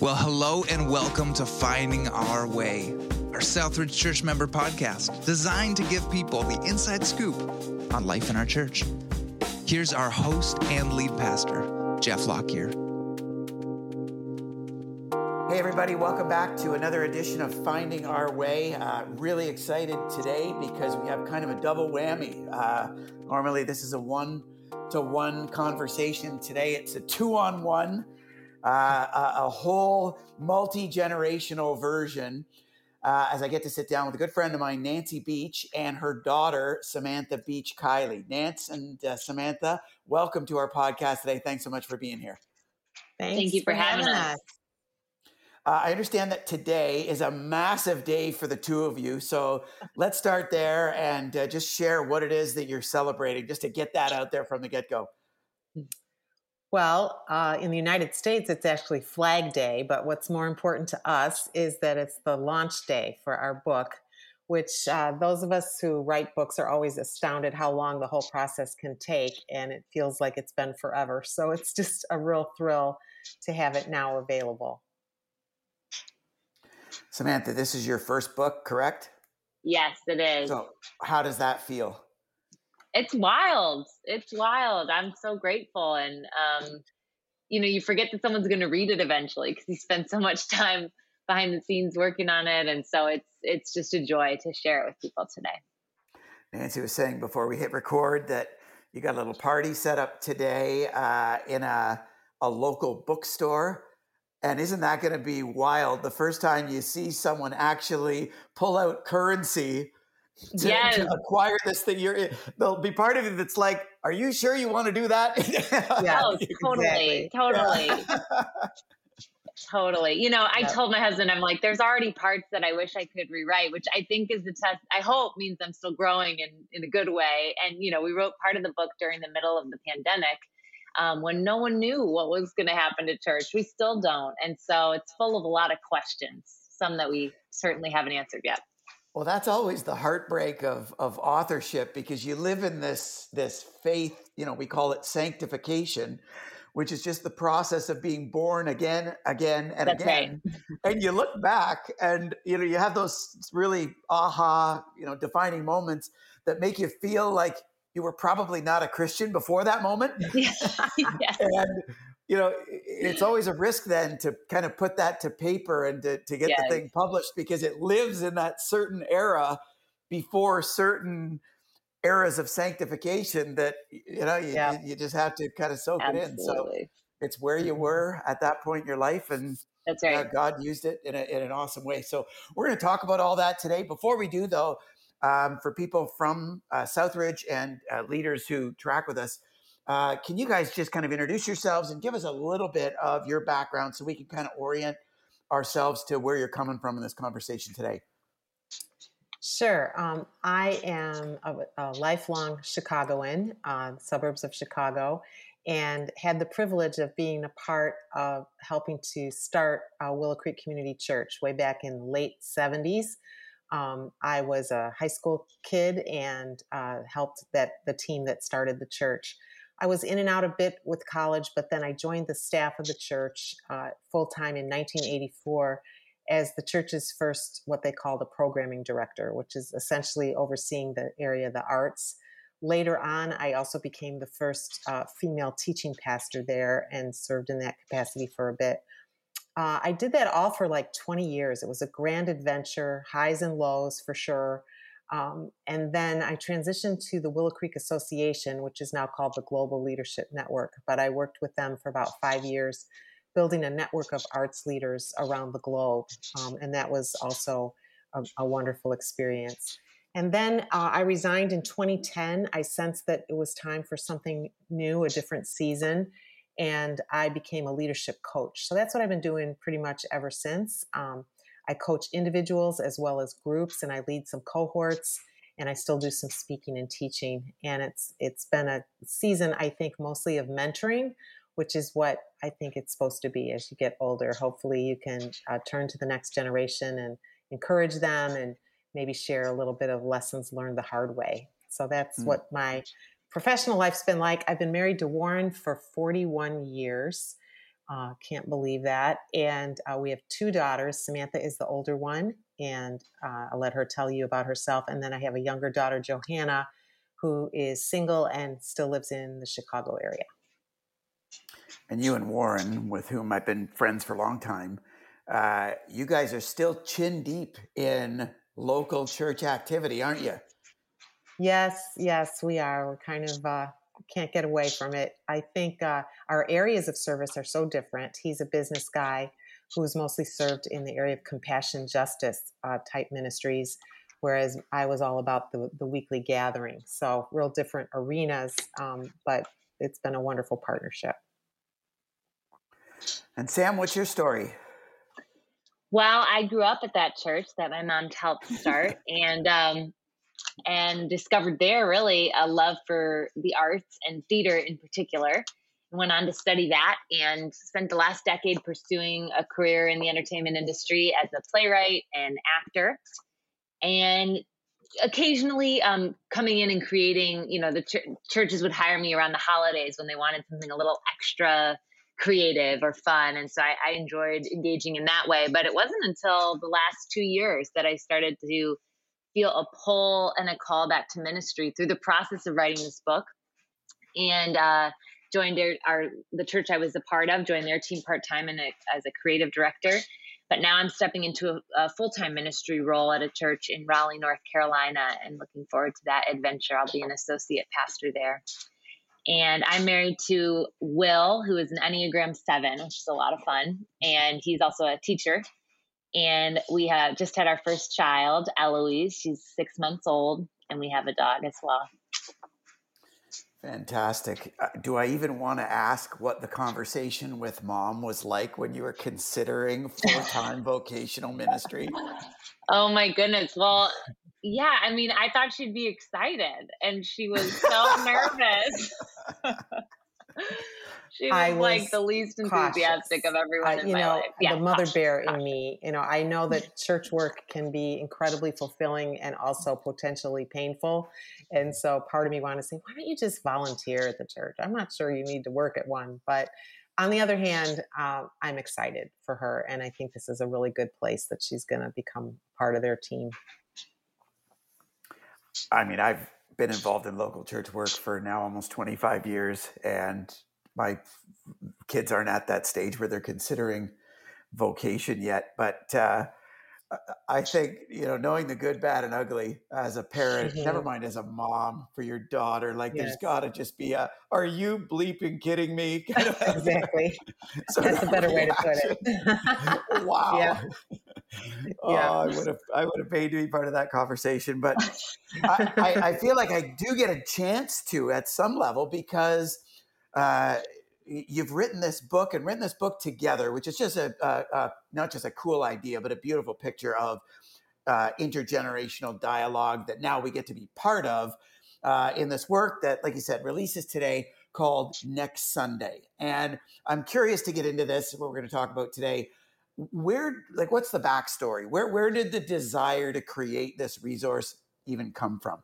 Well, hello and welcome to Finding Our Way, our Southridge Church member podcast designed to give people the inside scoop on life in our church. Here's our host and lead pastor, Jeff Lockyer. Hey, everybody, welcome back to another edition of Finding Our Way. Uh, really excited today because we have kind of a double whammy. Uh, normally, this is a one to one conversation. Today, it's a two on one uh, a, a, whole multi generational version. Uh, as I get to sit down with a good friend of mine, Nancy Beach, and her daughter, Samantha Beach Kiley. Nance and uh, Samantha, welcome to our podcast today. Thanks so much for being here. Thanks Thank you for, for having us. us. Uh, I understand that today is a massive day for the two of you. So let's start there and uh, just share what it is that you're celebrating, just to get that out there from the get go. Well, uh, in the United States, it's actually Flag Day, but what's more important to us is that it's the launch day for our book, which uh, those of us who write books are always astounded how long the whole process can take, and it feels like it's been forever. So it's just a real thrill to have it now available. Samantha, this is your first book, correct? Yes, it is. So, how does that feel? It's wild. It's wild. I'm so grateful. And, um, you know, you forget that someone's going to read it eventually because you spend so much time behind the scenes working on it. And so it's, it's just a joy to share it with people today. Nancy was saying before we hit record that you got a little party set up today uh, in a, a local bookstore. And isn't that going to be wild? The first time you see someone actually pull out currency to, yes. to acquire this thing. You're they'll be part of it that's like, are you sure you want to do that? yeah, oh, totally, exactly. totally. Yeah. totally. You know, I yeah. told my husband, I'm like, there's already parts that I wish I could rewrite, which I think is the test. I hope means I'm still growing in in a good way. And you know, we wrote part of the book during the middle of the pandemic. Um, when no one knew what was going to happen to church, we still don't, and so it's full of a lot of questions, some that we certainly haven't answered yet. Well, that's always the heartbreak of of authorship because you live in this this faith, you know, we call it sanctification, which is just the process of being born again, again, and that's again. Right. and you look back and you know, you have those really aha, you know, defining moments that make you feel like you were probably not a Christian before that moment. Yes. and you know, it's always a risk then to kind of put that to paper and to, to get yes. the thing published because it lives in that certain era before certain eras of sanctification that you know you, yeah. you, just have to kind of soak Absolutely. it in. So it's where you mm-hmm. were at that point in your life, and that's right. Uh, God used it in, a, in an awesome way. So we're going to talk about all that today. Before we do, though, um, for people from uh, Southridge and uh, leaders who track with us, uh, can you guys just kind of introduce yourselves and give us a little bit of your background so we can kind of orient ourselves to where you're coming from in this conversation today? Sure. Um, I am a, a lifelong Chicagoan, uh, suburbs of Chicago, and had the privilege of being a part of helping to start uh, Willow Creek Community Church way back in the late 70s. Um, I was a high school kid and uh, helped that the team that started the church. I was in and out a bit with college, but then I joined the staff of the church uh, full time in 1984 as the church's first, what they call the programming director, which is essentially overseeing the area of the arts. Later on, I also became the first uh, female teaching pastor there and served in that capacity for a bit. Uh, I did that all for like 20 years. It was a grand adventure, highs and lows for sure. Um, and then I transitioned to the Willow Creek Association, which is now called the Global Leadership Network. But I worked with them for about five years, building a network of arts leaders around the globe. Um, and that was also a, a wonderful experience. And then uh, I resigned in 2010. I sensed that it was time for something new, a different season. And I became a leadership coach. So that's what I've been doing pretty much ever since. Um, I coach individuals as well as groups, and I lead some cohorts, and I still do some speaking and teaching. And it's it's been a season, I think, mostly of mentoring, which is what I think it's supposed to be as you get older. Hopefully, you can uh, turn to the next generation and encourage them, and maybe share a little bit of lessons learned the hard way. So that's mm. what my professional life's been like. I've been married to Warren for 41 years. Uh, can't believe that. And uh, we have two daughters. Samantha is the older one, and uh, I'll let her tell you about herself. And then I have a younger daughter, Johanna, who is single and still lives in the Chicago area. And you and Warren, with whom I've been friends for a long time, uh, you guys are still chin deep in local church activity, aren't you? Yes, yes, we are. We're kind of uh, can't get away from it. I think uh, our areas of service are so different. He's a business guy who's mostly served in the area of compassion justice uh, type ministries, whereas I was all about the, the weekly gathering. So, real different arenas, um, but it's been a wonderful partnership. And Sam, what's your story? Well, I grew up at that church that my mom helped start, and um, and discovered there really a love for the arts and theater in particular. Went on to study that and spent the last decade pursuing a career in the entertainment industry as a playwright and actor. And occasionally um, coming in and creating, you know, the ch- churches would hire me around the holidays when they wanted something a little extra creative or fun. And so I, I enjoyed engaging in that way. But it wasn't until the last two years that I started to feel a pull and a call back to ministry through the process of writing this book. And uh, joined our, our, the church i was a part of joined their team part-time and as a creative director. But now i'm stepping into a, a, full-time ministry role at a church in raleigh north carolina and looking forward to that adventure. I'll be an associate pastor there. And i'm married to will who is an enneagram 7 which is a lot of fun. And he's also a teacher and we have just had our first child, Eloise. She's six months old, and we have a dog as well. Fantastic. Uh, do I even want to ask what the conversation with mom was like when you were considering full time vocational ministry? Oh, my goodness. Well, yeah, I mean, I thought she'd be excited, and she was so nervous. She was, I was like the least enthusiastic cautious. of everyone. you know, yeah, the mother bear in me. You know, I know that church work can be incredibly fulfilling and also potentially painful. And so part of me wanted to say, why don't you just volunteer at the church? I'm not sure you need to work at one, but on the other hand, um, I'm excited for her, and I think this is a really good place that she's going to become part of their team. I mean, I've been involved in local church work for now almost 25 years, and my kids aren't at that stage where they're considering vocation yet. But uh, I think you know, knowing the good, bad, and ugly as a parent, mm-hmm. never mind as a mom for your daughter, like yes. there's got to just be a "Are you bleeping kidding me?" Kind of exactly. That's a better way to put it. wow. Yeah. Oh, yeah. I would have I would have paid to be part of that conversation, but I, I, I feel like I do get a chance to at some level because uh, you've written this book and written this book together, which is just a, a, a not just a cool idea, but a beautiful picture of uh, intergenerational dialogue that now we get to be part of uh, in this work that, like you said, releases today called Next Sunday. And I'm curious to get into this, what we're going to talk about today. Where, like, what's the backstory? Where, where did the desire to create this resource even come from?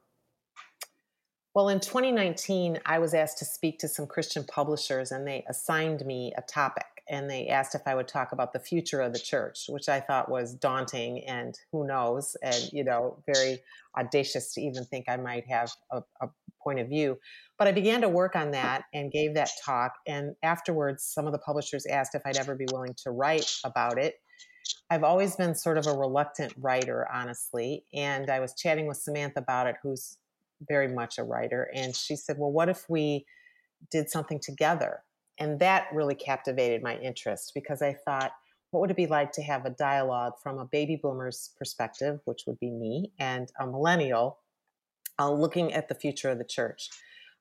Well, in 2019, I was asked to speak to some Christian publishers, and they assigned me a topic. And they asked if I would talk about the future of the church, which I thought was daunting and who knows, and, you know, very audacious to even think I might have a, a point of view. But I began to work on that and gave that talk. And afterwards, some of the publishers asked if I'd ever be willing to write about it. I've always been sort of a reluctant writer, honestly. And I was chatting with Samantha about it, who's very much a writer. And she said, Well, what if we did something together? And that really captivated my interest because I thought, what would it be like to have a dialogue from a baby boomer's perspective, which would be me, and a millennial uh, looking at the future of the church?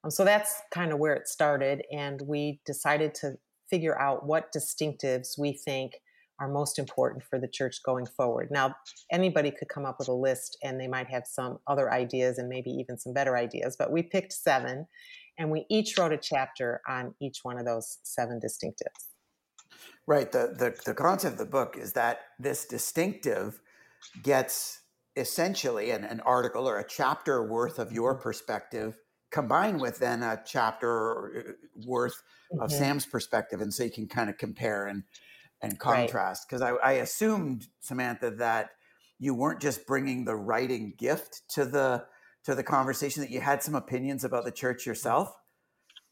Um, so that's kind of where it started. And we decided to figure out what distinctives we think are most important for the church going forward. Now, anybody could come up with a list and they might have some other ideas and maybe even some better ideas, but we picked seven and we each wrote a chapter on each one of those seven distinctives. Right. The, the, the concept of the book is that this distinctive gets essentially an, an article or a chapter worth of your perspective combined with then a chapter uh, worth mm-hmm. of Sam's perspective, and so you can kind of compare and and contrast. Because right. I, I assumed Samantha that you weren't just bringing the writing gift to the to the conversation; that you had some opinions about the church yourself.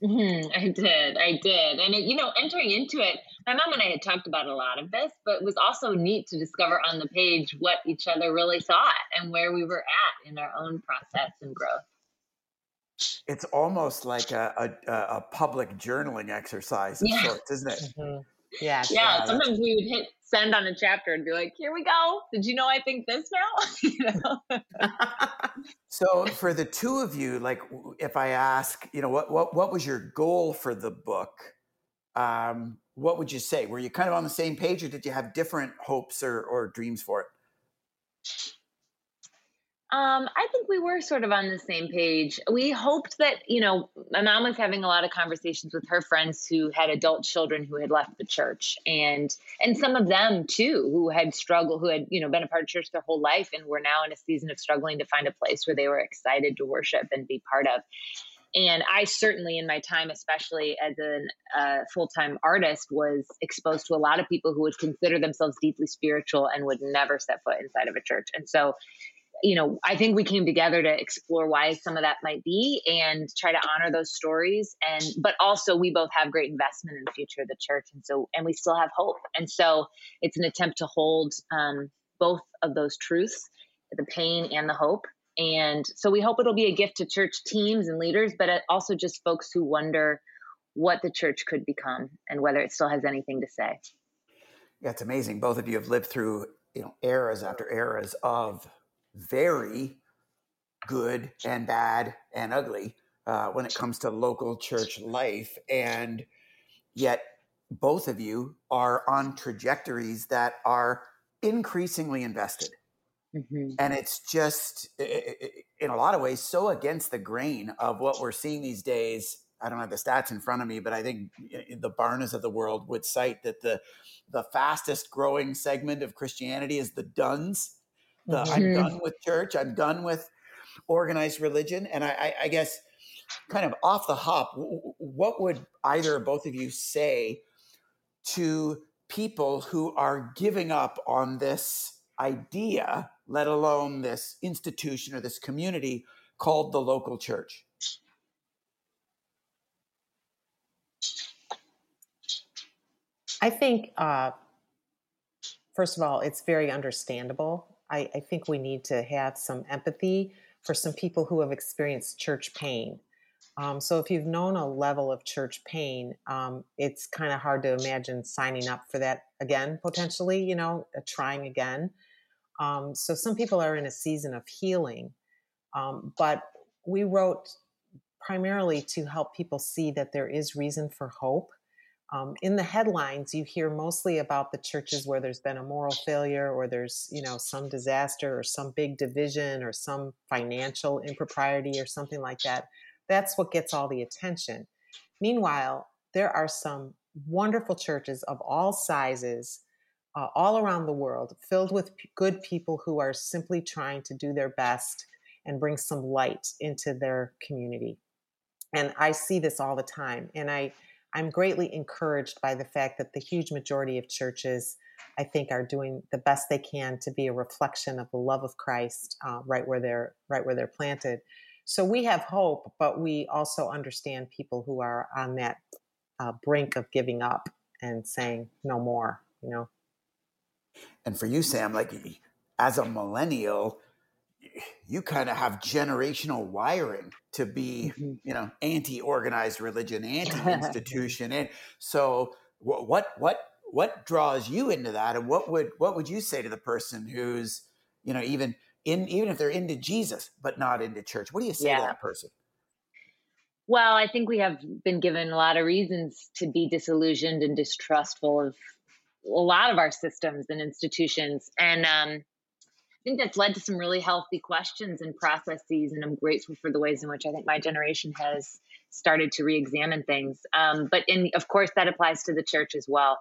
Mm-hmm, I did, I did, and it, you know, entering into it, my mom and I had talked about a lot of this, but it was also neat to discover on the page what each other really thought and where we were at in our own process and growth it's almost like a, a, a public journaling exercise of yeah. sorts, isn't it? Mm-hmm. Yeah. Yeah. Sometimes we would hit send on a chapter and be like, here we go. Did you know I think this now? so for the two of you, like if I ask, you know, what what what was your goal for the book? Um, what would you say? Were you kind of on the same page or did you have different hopes or, or dreams for it? Um, I think we were sort of on the same page. We hoped that, you know, my mom was having a lot of conversations with her friends who had adult children who had left the church and and some of them too who had struggled, who had, you know, been a part of church their whole life and were now in a season of struggling to find a place where they were excited to worship and be part of. And I certainly, in my time, especially as a uh, full time artist, was exposed to a lot of people who would consider themselves deeply spiritual and would never set foot inside of a church. And so you know, I think we came together to explore why some of that might be and try to honor those stories. And, but also we both have great investment in the future of the church. And so, and we still have hope. And so it's an attempt to hold um, both of those truths, the pain and the hope. And so we hope it'll be a gift to church teams and leaders, but also just folks who wonder what the church could become and whether it still has anything to say. Yeah, it's amazing. Both of you have lived through, you know, eras after eras of very good and bad and ugly uh, when it comes to local church life. And yet, both of you are on trajectories that are increasingly invested. Mm-hmm. And it's just, in a lot of ways, so against the grain of what we're seeing these days. I don't have the stats in front of me, but I think the Barnas of the world would cite that the the fastest growing segment of Christianity is the Dones, the, mm-hmm. I'm done with church. I'm done with organized religion. And I, I, I guess, kind of off the hop, what would either or both of you say to people who are giving up on this idea, let alone this institution or this community called the local church? I think, uh, first of all, it's very understandable I, I think we need to have some empathy for some people who have experienced church pain. Um, so if you've known a level of church pain, um, it's kind of hard to imagine signing up for that again, potentially, you know, uh, trying again. Um, so some people are in a season of healing, um, but we wrote primarily to help people see that there is reason for hope um, in the headlines you hear mostly about the churches where there's been a moral failure or there's you know some disaster or some big division or some financial impropriety or something like that. That's what gets all the attention. Meanwhile there are some wonderful churches of all sizes uh, all around the world filled with p- good people who are simply trying to do their best and bring some light into their community. And i see this all the time and i I'm greatly encouraged by the fact that the huge majority of churches, I think, are doing the best they can to be a reflection of the love of Christ uh, right where they're right where they're planted. So we have hope, but we also understand people who are on that uh, brink of giving up and saying no more. You know. And for you, Sam, like as a millennial, you kind of have generational wiring to be mm-hmm. you know anti-organized religion anti-institution and so what what what draws you into that and what would what would you say to the person who's you know even in even if they're into jesus but not into church what do you say yeah. to that person well i think we have been given a lot of reasons to be disillusioned and distrustful of a lot of our systems and institutions and um think that's led to some really healthy questions and processes. And I'm grateful for the ways in which I think my generation has started to re-examine things. Um, but in, of course, that applies to the church as well.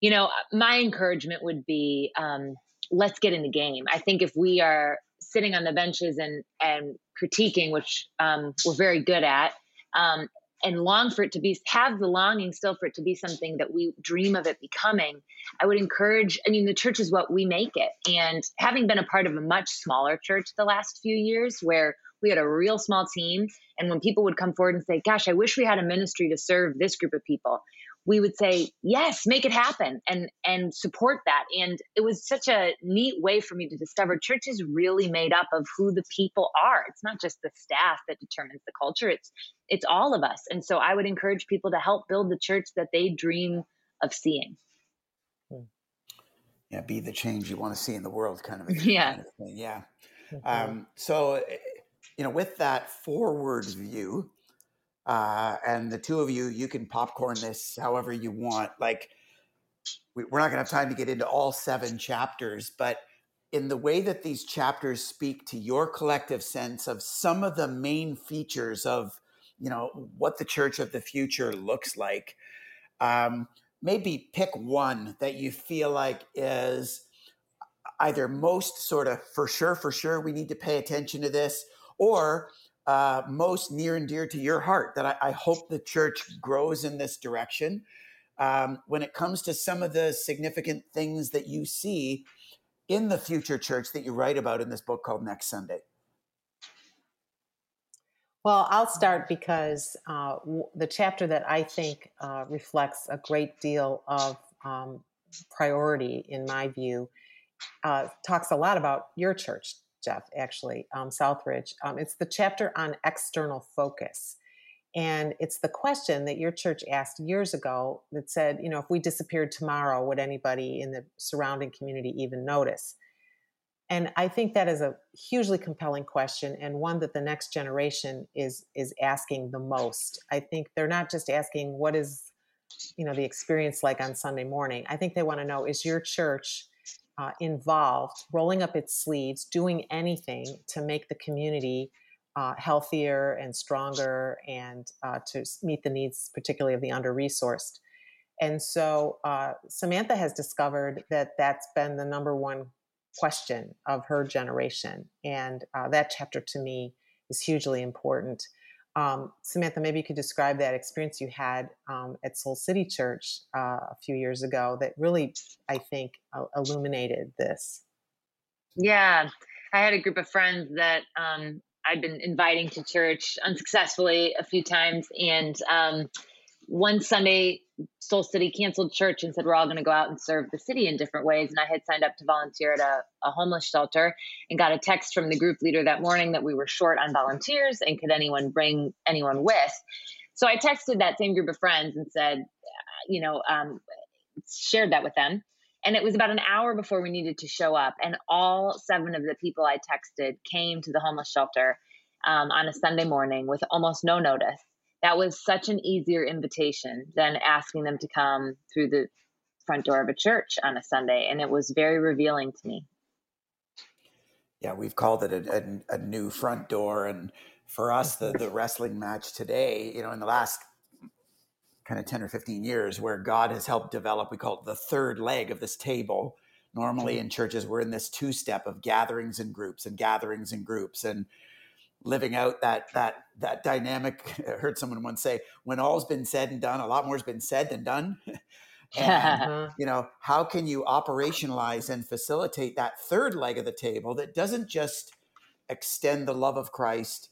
You know, my encouragement would be um, let's get in the game. I think if we are sitting on the benches and and critiquing, which um, we're very good at, um, and long for it to be have the longing still for it to be something that we dream of it becoming i would encourage i mean the church is what we make it. And having been a part of a much smaller church the last few years where we had a real small team and when people would come forward and say gosh i wish we had a ministry to serve this group of people we would say yes make it happen and and support that. And it was such a neat way for me to discover church is really made up of who the people are. It's not just the staff that determines the culture it's it's all of us. And so i would encourage people to help build the church that they dream of seeing. Hmm. yeah be the change you want to see in the world kind of yeah. kind of yeah. Um, so eh, you know with that forward view uh, and the two of you, you can popcorn this however you want. Like, we, we're not going to have time to get into all seven chapters, but in the way that these chapters speak to your collective sense of some of the main features of, you know, what the church of the future looks like, um, maybe pick one that you feel like is either most sort of for sure, for sure, we need to pay attention to this, or uh, most near and dear to your heart that I, I hope the church grows in this direction um, when it comes to some of the significant things that you see in the future church that you write about in this book called Next Sunday? Well, I'll start because uh, w- the chapter that I think uh, reflects a great deal of um, priority, in my view, uh, talks a lot about your church, Jeff, actually, um, Southridge. Um, it's the chapter on external focus. And it's the question that your church asked years ago that said, you know, if we disappeared tomorrow, would anybody in the surrounding community even notice? And I think that is a hugely compelling question and one that the next generation is is asking the most. I think they're not just asking what is you know the experience like on Sunday morning. I think they want to know is your church uh, involved, rolling up its sleeves, doing anything to make the community uh, healthier and stronger and uh, to meet the needs, particularly of the under resourced. And so uh, Samantha has discovered that that's been the number one question of her generation. And uh, that chapter to me is hugely important. Um, Samantha, maybe you could describe that experience you had um, at Soul City Church uh, a few years ago that really, I think, uh, illuminated this. Yeah, I had a group of friends that um, I'd been inviting to church unsuccessfully a few times. And um, one Sunday, Soul City canceled church and said, We're all going to go out and serve the city in different ways. And I had signed up to volunteer at a, a, homeless shelter and got a text from the group leader that morning that we were short on volunteers and could anyone bring anyone with. So I texted that same group of friends and said, You know, um, shared that with them. And it was about an hour before we needed to show up. And all seven of the people I texted came to the homeless shelter um, on a Sunday morning with almost no notice that was such an easier invitation than asking them to come through the front door of a church on a Sunday. And it was very revealing to me. Yeah, we've called it a, a, a new front door. And for us, the, the mm-hmm. wrestling match today, you know, in the last kind of 10 or 15 years, where God has helped develop, we call it the third leg of this table. Normally mm-hmm. in churches, we're in this two step of gatherings and groups and gatherings and groups. And living out that that that dynamic. I heard someone once say, "When all's been said and done, a lot more's been said than done." and uh-huh. you know, how can you operationalize and facilitate that third leg of the table that doesn't just extend the love of Christ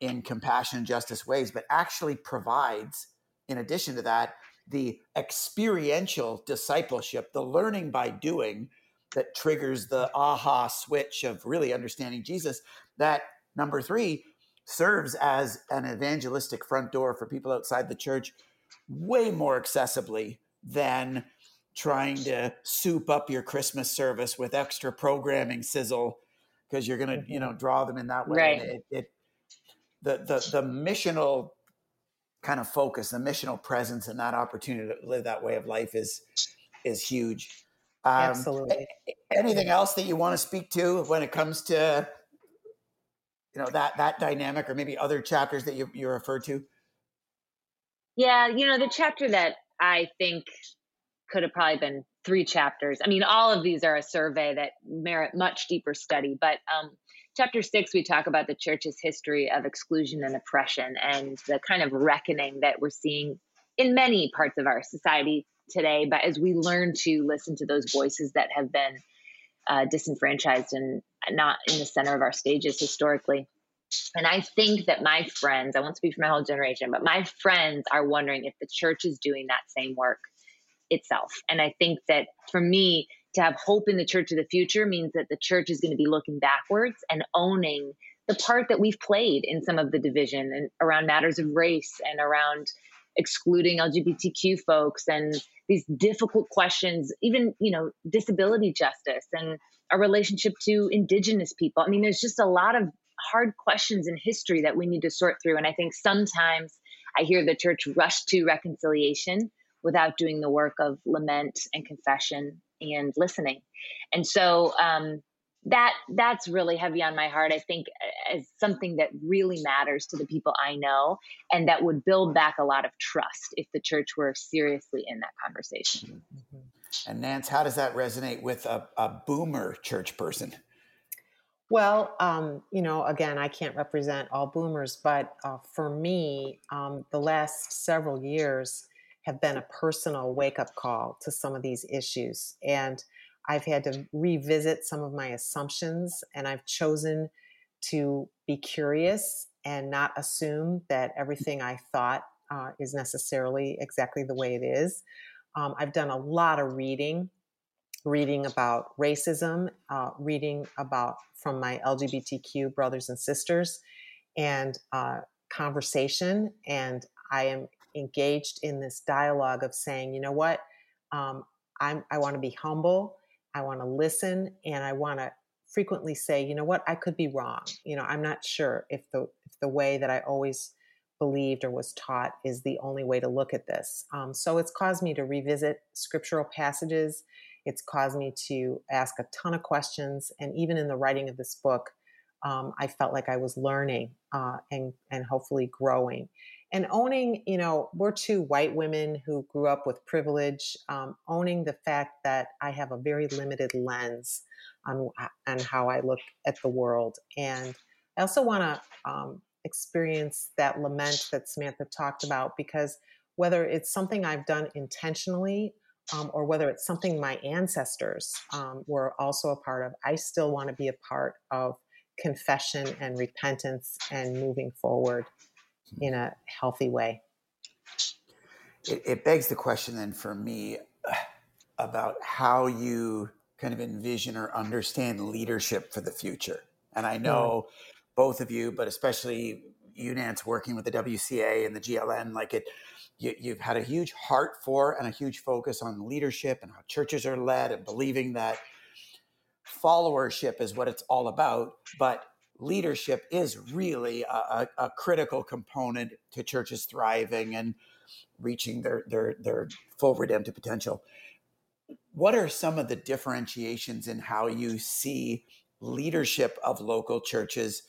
in compassion and justice ways, but actually provides, in addition to that, the experiential discipleship, the learning by doing that triggers the aha switch of really understanding Jesus that Number three, serves as an evangelistic front door for people outside the church way more accessibly than trying to soup up your Christmas service with extra programming sizzle because you're going to, you know, mm-hmm. draw them in that way. Right. It, it, the, the, the missional kind of focus, the missional presence and that opportunity to live that way of life is, is huge. Um, Absolutely. Anything else that you want to speak to when it comes to you know that that dynamic or maybe other chapters that you, you referred to yeah you know the chapter that i think could have probably been three chapters i mean all of these are a survey that merit much deeper study but um, chapter six, we talk about the church's history of exclusion and oppression and the kind of reckoning that we're seeing in many parts of our society today. But as we learn to listen to those voices that have been uh, disenfranchised and not in the center of our stages historically. And I think that my friends, I won't speak for my whole generation, but my friends are wondering if the church is doing that same work itself. And I think that for me, to have hope in the church of the future means that the church is going to be looking backwards and owning the part that we've played in some of the division and around matters of race and around excluding LGBTQ folks and these difficult questions, even, you know, disability justice and our relationship to indigenous people. I mean, there's just a lot of hard questions in history that we need to sort through. And I think sometimes I hear the church rush to reconciliation without doing the work of lament and confession and listening. And so um, that that's really heavy on my heart. I think as something that really matters to the people I know, and that would build back a lot of trust if the church were seriously in that conversation. Mm-hmm. And Nance, how does that resonate with a, a boomer church person? Well, um, you know, again, I can't represent all boomers, but uh, for me, um, the last several years have been a personal wake up call to some of these issues. And I've had to revisit some of my assumptions, and I've chosen to be curious and not assume that everything I thought uh, is necessarily exactly the way it is. Um, I've done a lot of reading, reading about racism, uh, reading about from my LGBTQ brothers and sisters, and uh, conversation. And I am engaged in this dialogue of saying, you know what, um, I'm, I want to be humble. I want to listen and I want to frequently say, you know what, I could be wrong. You know, I'm not sure if the if the way that I always believed or was taught is the only way to look at this. Um, so it's caused me to revisit scriptural passages. It's caused me to ask a ton of questions, and even in the writing of this book, um, I felt like I was learning uh, and and hopefully growing and owning you know we're two white women who grew up with privilege um, owning the fact that i have a very limited lens on, on how i look at the world and i also want to um, experience that lament that samantha talked about because whether it's something i've done intentionally um, or whether it's something my ancestors um, were also a part of i still want to be a part of confession and repentance and moving forward in a healthy way. It, it begs the question then for me about how you kind of envision or understand leadership for the future. And I know mm. Both of you, but especially you, Nance, working with the WCA and the GLN, like it, you, have had a huge heart for and a huge focus on leadership and how churches are led and believing that followership is what it's all about. But leadership is really a, a, critical component to churches thriving and reaching their, their, their full redemptive potential. What are some of the differentiations in how you see leadership of local churches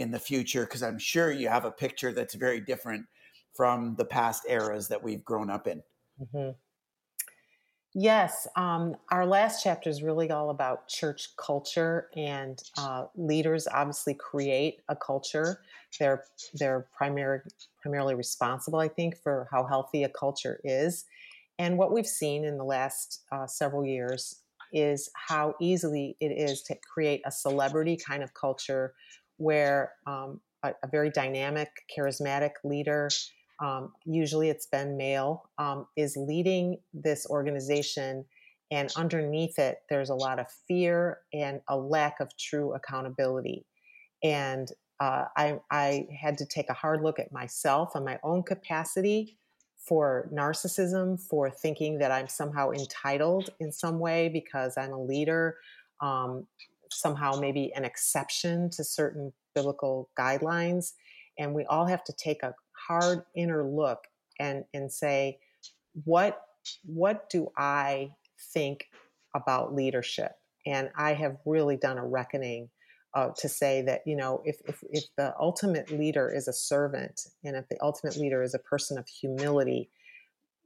in the future? Because I'm sure you have a picture that's very different from the past eras that we've grown up in. Mm-hmm. Yes, um, our last chapter is really all about church culture, and uh, leaders obviously create a culture. They're they're primary, primarily responsible, I think, for how healthy a culture is. And what we've seen in the last uh, several years is how easily it is to create a celebrity kind of culture, where um, a, a very dynamic, charismatic leader um, usually it's been male, um, is leading this organization. And underneath it, there's a lot of fear and a lack of true accountability. And uh, I, I had to take a hard look at myself and my own capacity for narcissism, for thinking that I'm somehow entitled in some way because I'm a leader, um, somehow maybe an exception to certain biblical guidelines. And we all have to take a hard inner look and and say what what do i think about leadership and i have really done a reckoning uh, to say that you know if, if if the ultimate leader is a servant and if the ultimate leader is a person of humility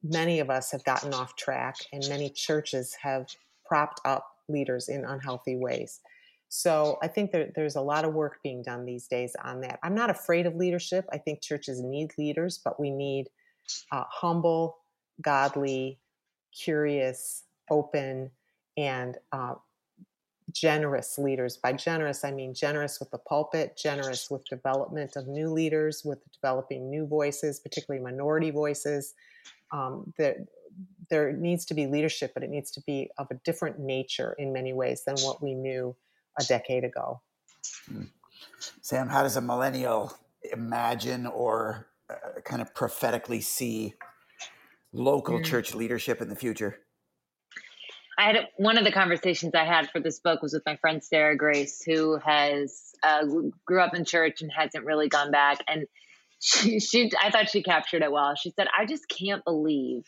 many of us have gotten off track and many churches have propped up leaders in unhealthy ways So I think there, there's a lot of work being done these days on that. I'm not afraid of leadership. I think churches need leaders, but we need uh, humble, godly, curious, open, and uh, generous leaders. By generous, I mean generous with the pulpit, generous with development of new leaders, with developing new voices, particularly minority voices. Um, there, there needs to be leadership, but it needs to be of a different nature in many ways than what we knew a decade ago. Sam, how does a millennial imagine or uh, kind of prophetically see local mm. church leadership in the future? I had one of the conversations I had for this book was with my friend Sarah Grace, who has uh, grew up in church and hasn't really gone back. And she, she, I thought she captured it well. She said, "I just can't believe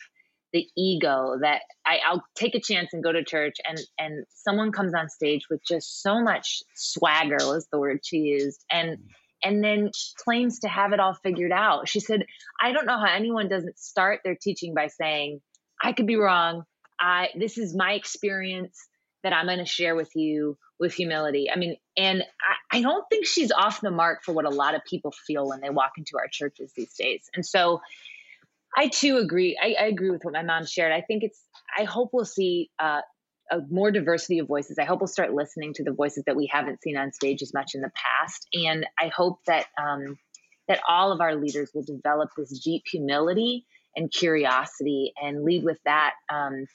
the ego that I, I'll take a chance and go to church, and and someone comes on stage with just so much swagger was the word she used, and." Mm. and then claims to have it all figured out. She said, I don't know how anyone doesn't start their teaching by saying, I could be wrong. I this is my experience that I'm going to share with you with humility. I mean, and I, I, don't think she's off the mark for what a lot of people feel when they walk into our churches these days. And so I too agree. I, I agree with what my mom shared. I think it's, I hope we'll see uh, a more diversity of voices. I hope we'll start listening to the voices that we haven't seen on stage as much in the past. And I hope that, um, that all of our leaders will develop this deep humility and curiosity and lead with that um,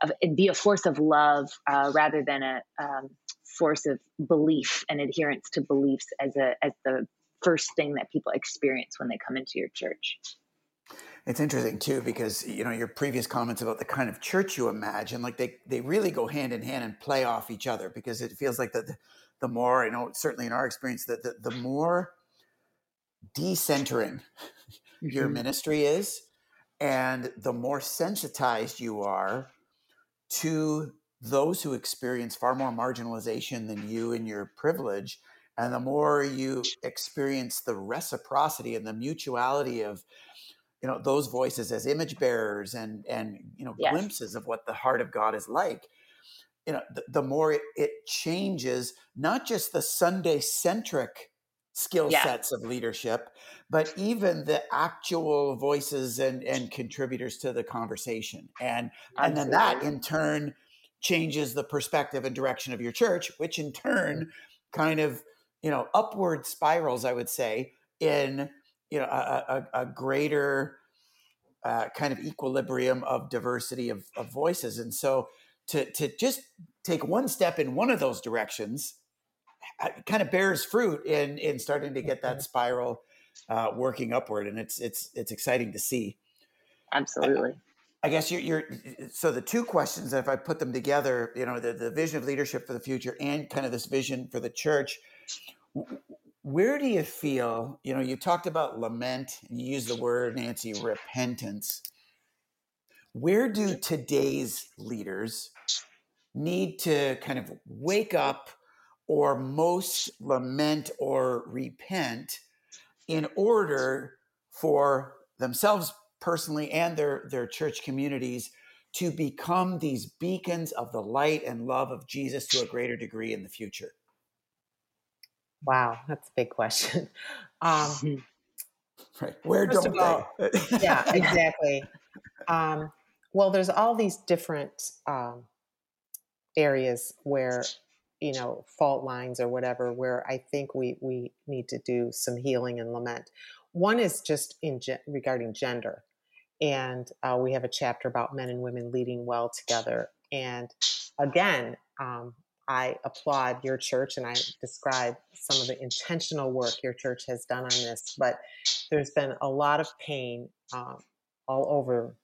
of, and be a force of love uh, rather than a um, force of belief and adherence to beliefs as a as the first thing that people experience when they come into your church. It's interesting too because you know your previous comments about the kind of church you imagine, like they they really go hand in hand and play off each other because it feels like that the, the more I know certainly in our experience that the, the more decentering mm-hmm. your ministry is, and the more sensitized you are to those who experience far more marginalization than you and your privilege, and the more you experience the reciprocity and the mutuality of you know those voices as image bearers and and you know yes. glimpses of what the heart of god is like you know the, the more it, it, changes not just the sunday centric skill yeah. sets of leadership, but even the actual voices and, and contributors to the conversation. And, and then that in turn changes the perspective and direction of your church, which in turn kind of, you know, upward spirals, I would say, in, you know, a, a, a greater uh, kind of equilibrium of diversity of, of voices. And so to, to just take one step in one of those directions kind of bears fruit in in starting to get that mm-hmm. spiral uh, working upward, and it's it's it's exciting to see. Absolutely. I, I guess you're, you're, so the two questions if I put them together, you know, the, the vision of leadership for the future and kind of this vision for the church. Where do you feel? You know, you talked about lament, and you used the word Nancy repentance. Where do today's leaders need to kind of wake up or most lament or repent in order for themselves personally and their, their church communities to become these beacons of the light and love of Jesus to a greater degree in the future? Wow, that's a big question. Um, right. Where don't all, they? yeah, exactly. Um, well, there's all these different um, areas where you know fault lines or whatever where i think we we need to do some healing and lament one is just in ge- regarding gender and uh, we have a chapter about men and women leading well together and again um, i applaud your church and i describe some of the intentional work your church has done on this but there's been a lot of pain um, all over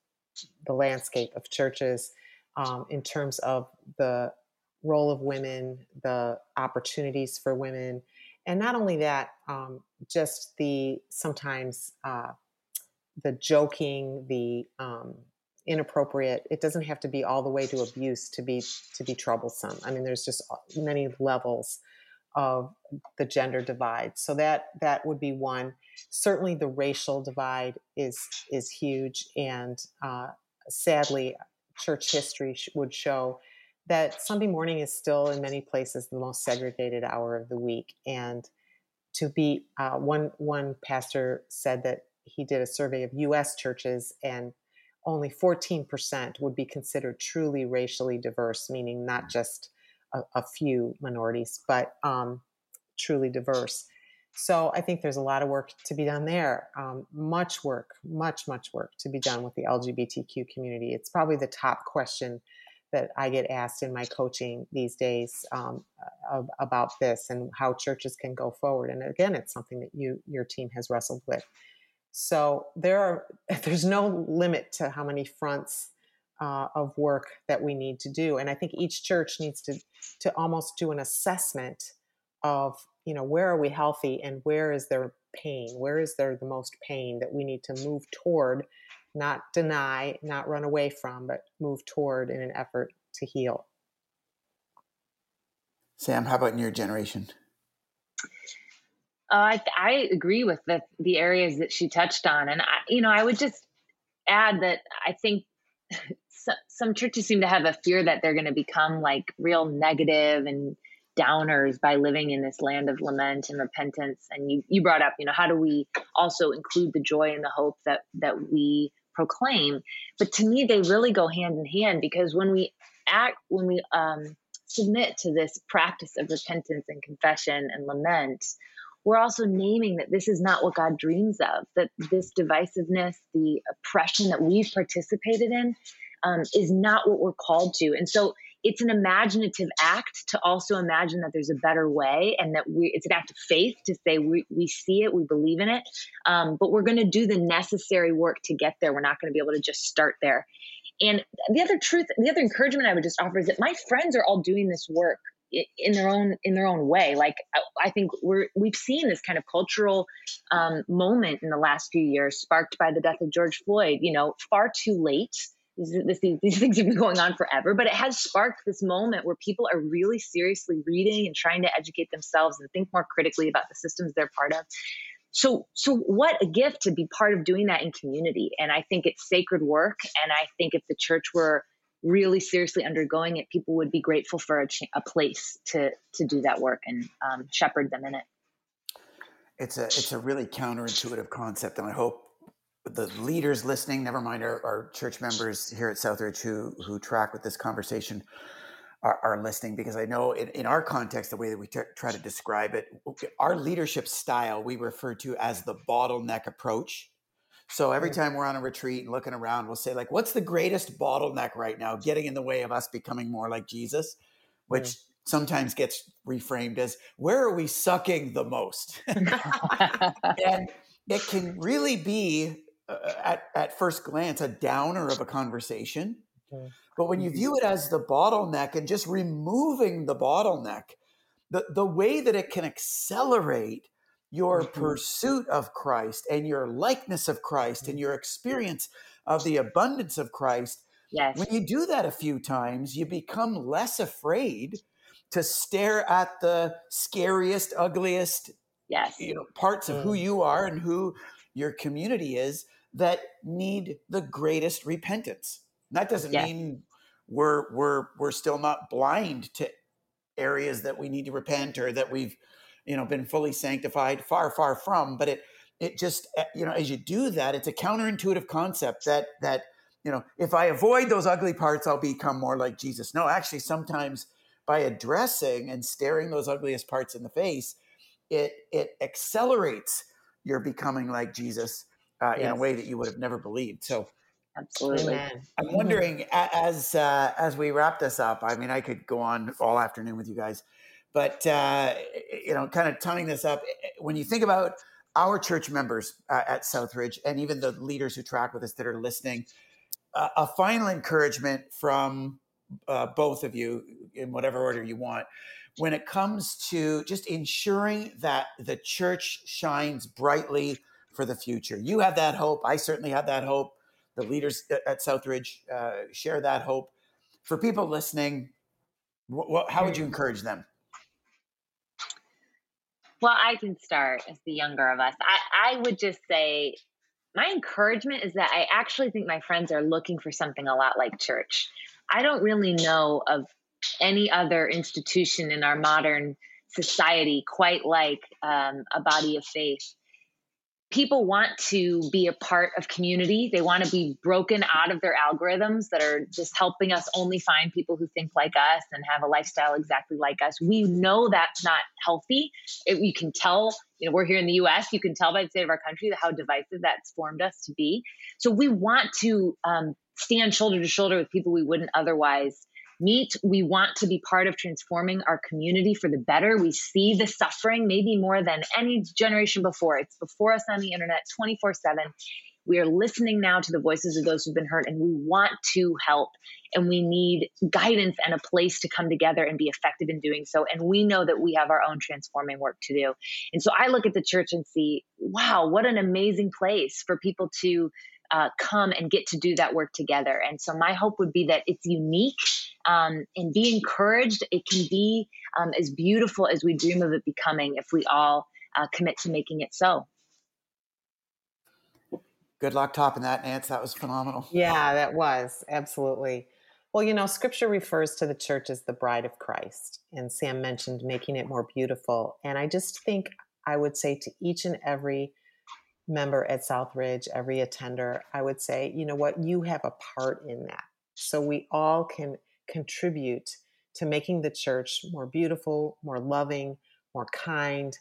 the landscape of churches um, in terms of the role of women, the opportunities for women, and not only that, um, just the sometimes uh, the joking, the um, inappropriate. It doesn't have to be all the way to abuse to be to be troublesome. I mean, there's just uh, many levels of the gender divide. So that that would be one. Certainly, the racial divide is is huge, and uh, sadly, church history would show that Sunday morning is still in many places the most segregated hour of the week. And to be uh, one one pastor said that he did a survey of U.S. churches and only 14% would be considered truly racially diverse, meaning not just a, a few minorities, but um, truly diverse. So I think there's a lot of work to be done there. Um, much work, much, much work to be done with the LGBTQ community. It's probably the top question that I get asked in my coaching these days um, about this and how churches can go forward. And again, it's something that you your team has wrestled with. So there are there's no limit to how many fronts uh, of work that we need to do, and I think each church needs to to almost do an assessment of you know where are we healthy and where is there pain, where is there the most pain that we need to move toward, not deny, not run away from, but move toward in an effort to heal. Sam, how about in your generation? Uh, I, I agree with the the areas that she touched on, and I, you know, I would just add that I think some, some churches seem to have a fear that they're going to become like real negative and downers by living in this land of lament and repentance. And you you brought up, you know, how do we also include the joy and the hope that that we proclaim? But to me, they really go hand in hand because when we act, when we um, submit to this practice of repentance and confession and lament we're also naming that this is not what God dreams of, that this divisiveness, the oppression that we've participated in, um, is not what we're called to. And so it's an imaginative act to also imagine that there's a better way and that we it's an act of faith to say we, we see it we believe in it. Um, but we're going to do the necessary work to get there. We're not going to be able to just start there. And the other truth the other encouragement i would just offer is that my friends are all doing this work in their own in their own way. Like i think we're we've seen this kind of cultural um, moment in the last few years sparked by the death of george floyd you know far too late. This, this, these things have been going on forever but it has sparked this moment where people are really seriously reading and trying to educate themselves and think more critically about the systems they're part of. So so what a gift to be part of doing that in community. And i think it's sacred work and i think if the church were really seriously undergoing it, people would be grateful for a, ch- a place to to do that work and um, shepherd them in it. It's a it's a really counterintuitive concept, and I hope the leaders listening, never mind our, our church members here at Southridge who who track with this conversation, are, listening because I know in, in, our context, the way that we t- try to describe it, our leadership style we refer to as the bottleneck approach so every time we're on a retreat and looking around, we'll say, like, what's the greatest bottleneck right now getting in the way of us becoming more like Jesus? Which sometimes gets reframed as, where are we sucking the most? and it can really be, uh, at, at first glance, a downer of a conversation. Mm. But when you mm-hmm. view it as the bottleneck and just removing the bottleneck, the, the way that it can accelerate your mm-hmm. pursuit of Christ and your likeness of Christ and mm-hmm. your experience of the abundance of Christ. Yes. When you do that a few times, you become less afraid to stare at the scariest, ugliest yes. you know, parts of mm. who you are and who your community is that need the greatest repentance. that doesn't yes. mean we're we're we're still not blind to areas that we need to repent or that we've you know been fully sanctified far far from but it it just eh, you know as you do that it's a counterintuitive concept that that you know if i avoid those ugly parts i'll become more like jesus no actually sometimes by addressing and staring those ugliest parts in the face it it accelerates your becoming like jesus uh, yes. in a way that you would have never believed so absolutely i'm mm-hmm. wondering as uh, as we wrap this up i mean i could go on all afternoon with you guys but uh, you know, kind of tying this up, eh, eh, when you think about our church members uh, at Southridge and even the leaders who track with us that are listening, uh, a final encouragement from uh, both of you in whatever order you want when it comes to just ensuring that the church shines brightly for the future. You have that hope. I certainly have that hope. The leaders at Southridge uh, share that hope. For people listening, wh- wh- how would you encourage them? Well, I can start as the younger of us. I, I would just say my encouragement is that I actually think my friends are looking for something a lot like church. I don't really know of any other institution in our modern society quite like um, a body of faith people want to be a part of community. They want to be broken out of their algorithms that are just helping us only find people who think like us and have a lifestyle exactly like us. We know that's not healthy. It, you can tell, you know, we're here in the US, you can tell by the state of our country how divisive that's formed us to be. So we want to um, stand shoulder to shoulder with people we wouldn't otherwise meet. We want to be part of transforming our community for the better. We see the suffering maybe more than any generation before. It's before us on the internet 24 7. We are listening now to the voices of those who've been hurt, and we want to help. And we need guidance and a place to come together and be effective in doing so. And we know that we have our own transforming work to do. And so I look at the church and see, wow, what an amazing place for people to uh, come and get to do that work together. And so my hope would be that it's unique um, and be encouraged. It can be um, as beautiful as we dream of it becoming if we all uh, commit to making it so. Good luck topping that, Nance. That was phenomenal. Yeah, that was absolutely. Well, you know, scripture refers to the church as the bride of Christ. And Sam mentioned making it more beautiful. And I just think I would say to each and every member at Southridge, every attender, I would say, you know what, you have a part in that. So we all can contribute to making the church more beautiful, more loving, more kind,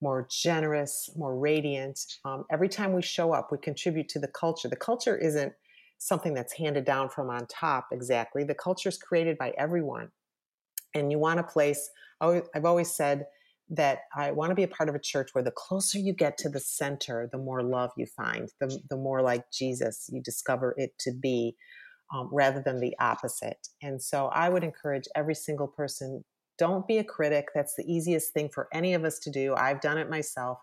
more generous, more radiant. Um, every time we show up, we contribute to the culture. The culture isn't something that's handed down from on top exactly. The culture is created by everyone. And you want a place, I've always said that I want to be a part of a church where the closer you get to the center, the more love you find, the, the more like Jesus you discover it to be um, rather than the opposite. And so I would encourage every single person don't be a critic. That's the easiest thing for any of us to do. I've done it myself.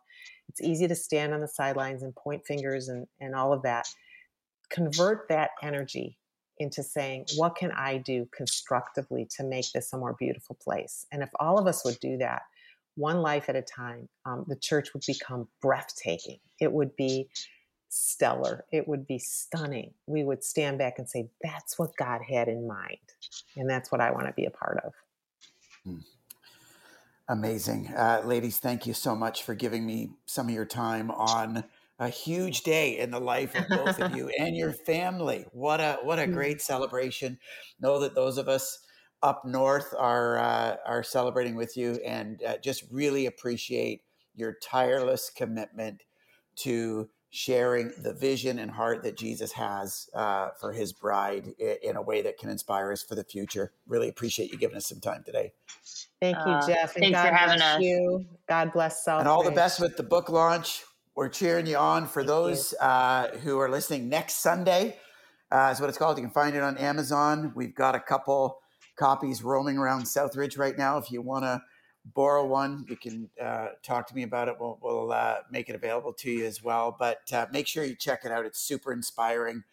It's easy to stand on the sidelines and point fingers and, and all of that. Convert that energy into saying, what can I do constructively to make this a more beautiful place? And if all of us would do that, one life at a time, um, the church would become breathtaking. It would be stellar. It would be stunning. We would stand back and say, that's what God had in mind. And that's what I want to be a part of. Hmm. Amazing. Uh, ladies, thank you so much for giving me some of your time on a huge day in the life of both of you and your family. What a what a hmm. great celebration. Know that those of us up north are uh, are celebrating with you and uh, just really appreciate your tireless commitment to sharing the vision and heart that Jesus has uh, for his bride in a way that can inspire us for the future. Really appreciate you giving us some time today. Thank you, uh, Jeff. And thanks God for having us. You. God bless South. And all the best with the book launch. We're cheering you on. For Thank those uh, who are listening next Sunday, uh, is what it's called. You can find it on Amazon. We've got a couple copies roaming around Southridge right now. If you want to borrow one, you can uh, talk to me about it. We'll, we'll uh, make it available to you as well. But uh, make sure you check it out. It's super inspiring.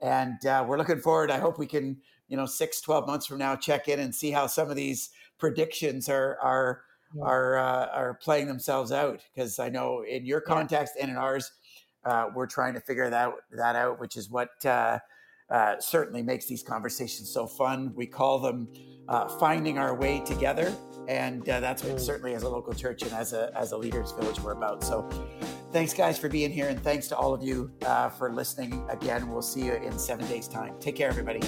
And uh, we're looking forward. I hope we can, you know, six, 12 months from now, check in and see how some of these predictions are, are, yeah. are, uh, are playing themselves out. Because I know in your context yeah. and in ours, uh, we're trying to figure that, that out, which is what uh, certainly makes these conversations so fun. We call them uh, finding our way together, and uh, that's what mm. certainly as a local church and as a as a leaders village we're about. So, thanks guys for being here, and thanks to all of you uh, for listening. Again, we'll see you in seven days' time. Take care, everybody.